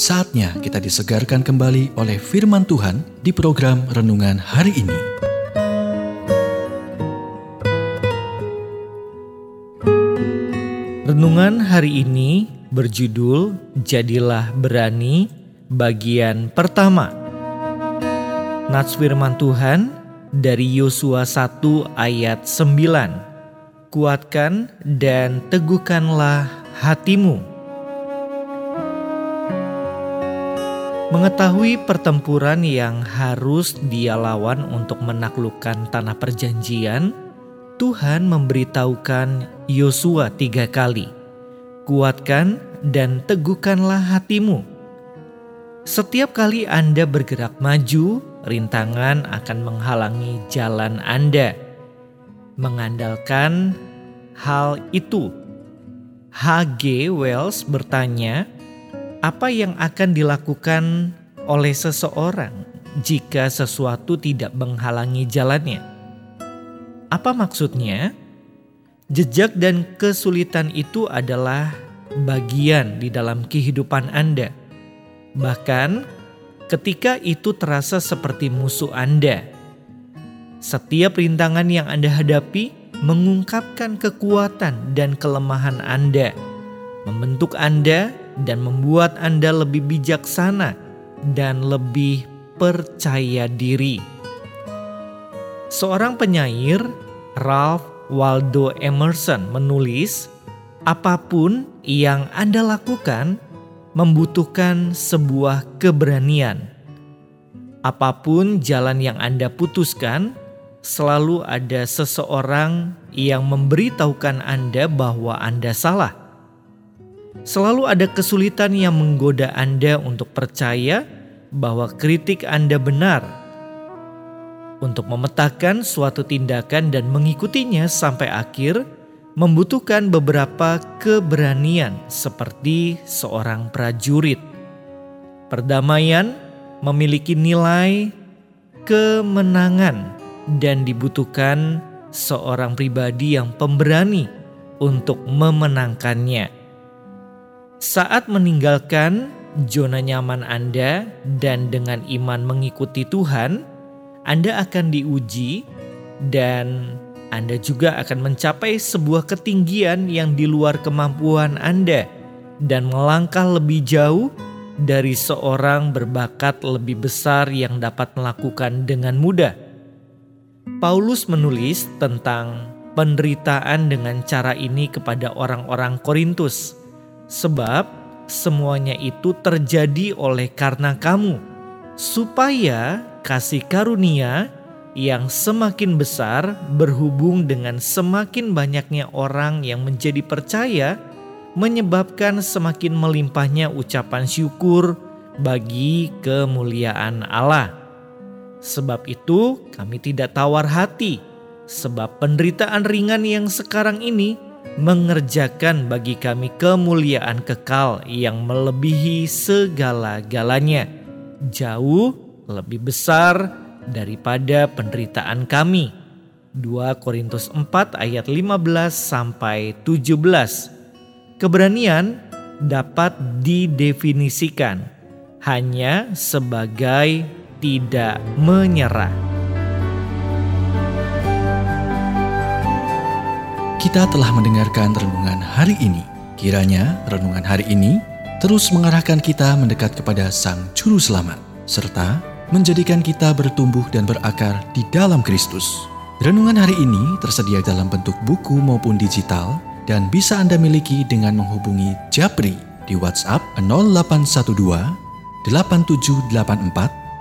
Saatnya kita disegarkan kembali oleh firman Tuhan di program renungan hari ini. Renungan hari ini berjudul Jadilah Berani bagian pertama. Nats firman Tuhan dari Yosua 1 ayat 9. Kuatkan dan teguhkanlah hatimu Mengetahui pertempuran yang harus dia lawan untuk menaklukkan tanah perjanjian, Tuhan memberitahukan Yosua tiga kali, "Kuatkan dan teguhkanlah hatimu." Setiap kali Anda bergerak maju, rintangan akan menghalangi jalan Anda. Mengandalkan hal itu, H.G. Wells bertanya, apa yang akan dilakukan oleh seseorang jika sesuatu tidak menghalangi jalannya? Apa maksudnya? Jejak dan kesulitan itu adalah bagian di dalam kehidupan Anda. Bahkan ketika itu terasa seperti musuh Anda. Setiap rintangan yang Anda hadapi mengungkapkan kekuatan dan kelemahan Anda, membentuk Anda dan membuat Anda lebih bijaksana dan lebih percaya diri. Seorang penyair, Ralph Waldo Emerson, menulis, "Apa pun yang Anda lakukan membutuhkan sebuah keberanian. Apa pun jalan yang Anda putuskan, selalu ada seseorang yang memberitahukan Anda bahwa Anda salah." Selalu ada kesulitan yang menggoda Anda untuk percaya bahwa kritik Anda benar. Untuk memetakan suatu tindakan dan mengikutinya sampai akhir membutuhkan beberapa keberanian seperti seorang prajurit. Perdamaian memiliki nilai kemenangan dan dibutuhkan seorang pribadi yang pemberani untuk memenangkannya. Saat meninggalkan zona nyaman Anda dan dengan iman mengikuti Tuhan, Anda akan diuji dan Anda juga akan mencapai sebuah ketinggian yang di luar kemampuan Anda dan melangkah lebih jauh dari seorang berbakat lebih besar yang dapat melakukan dengan mudah. Paulus menulis tentang penderitaan dengan cara ini kepada orang-orang Korintus sebab semuanya itu terjadi oleh karena kamu, supaya kasih karunia yang semakin besar berhubung dengan semakin banyaknya orang yang menjadi percaya, menyebabkan semakin melimpahnya ucapan syukur bagi kemuliaan Allah. Sebab itu, kami tidak tawar hati, sebab penderitaan ringan yang sekarang ini mengerjakan bagi kami kemuliaan kekal yang melebihi segala-galanya, jauh lebih besar daripada penderitaan kami. 2 Korintus 4 ayat 15 sampai 17. Keberanian dapat didefinisikan hanya sebagai tidak menyerah. Kita telah mendengarkan renungan hari ini. Kiranya renungan hari ini terus mengarahkan kita mendekat kepada Sang Juru Selamat, serta menjadikan kita bertumbuh dan berakar di dalam Kristus. Renungan hari ini tersedia dalam bentuk buku maupun digital dan bisa Anda miliki dengan menghubungi Japri di WhatsApp 0812 8784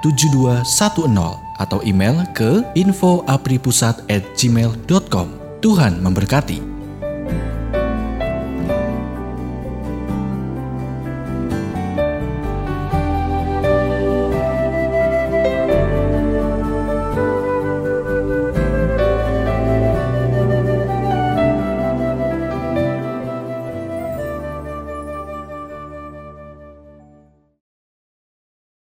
7210 atau email ke infoapripusat@gmail.com. Tuhan memberkati.